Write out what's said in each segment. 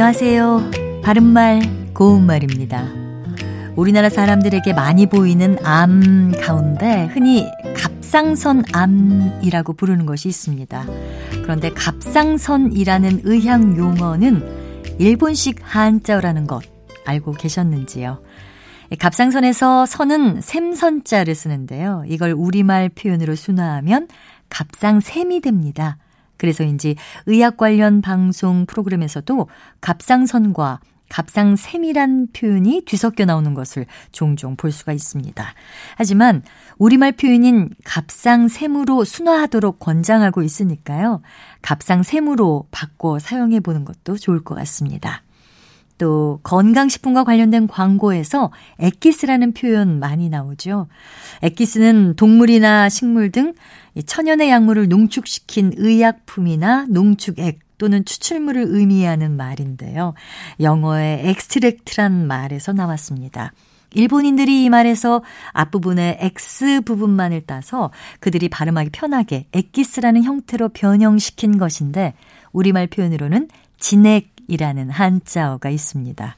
안녕하세요. 바른말, 고운말입니다. 우리나라 사람들에게 많이 보이는 암 가운데 흔히 갑상선 암이라고 부르는 것이 있습니다. 그런데 갑상선이라는 의학 용어는 일본식 한자어라는 것 알고 계셨는지요? 갑상선에서 선은 샘선자를 쓰는데요. 이걸 우리말 표현으로 순화하면 갑상샘이 됩니다. 그래서인지 의학 관련 방송 프로그램에서도 갑상선과 갑상샘이란 표현이 뒤섞여 나오는 것을 종종 볼 수가 있습니다. 하지만 우리말 표현인 갑상샘으로 순화하도록 권장하고 있으니까요. 갑상샘으로 바꿔 사용해 보는 것도 좋을 것 같습니다. 또 건강식품과 관련된 광고에서 엑기스라는 표현 많이 나오죠. 엑기스는 동물이나 식물 등 천연의 약물을 농축시킨 의약품이나 농축액 또는 추출물을 의미하는 말인데요. 영어의 extract란 말에서 나왔습니다. 일본인들이 이 말에서 앞부분의 ex 부분만을 따서 그들이 발음하기 편하게 엑기스라는 형태로 변형시킨 것인데 우리말 표현으로는 진액 이라는 한자어가 있습니다.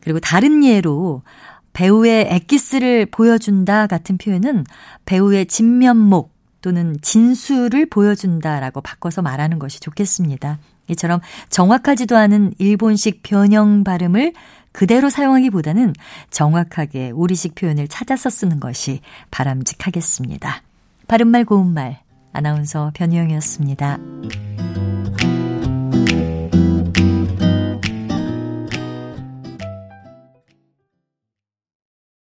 그리고 다른 예로 배우의 엑기스를 보여준다 같은 표현은 배우의 진면목 또는 진수를 보여준다라고 바꿔서 말하는 것이 좋겠습니다. 이처럼 정확하지도 않은 일본식 변형 발음을 그대로 사용하기보다는 정확하게 우리식 표현을 찾아서 쓰는 것이 바람직하겠습니다. 바른말 고운말 아나운서 변희영이었습니다.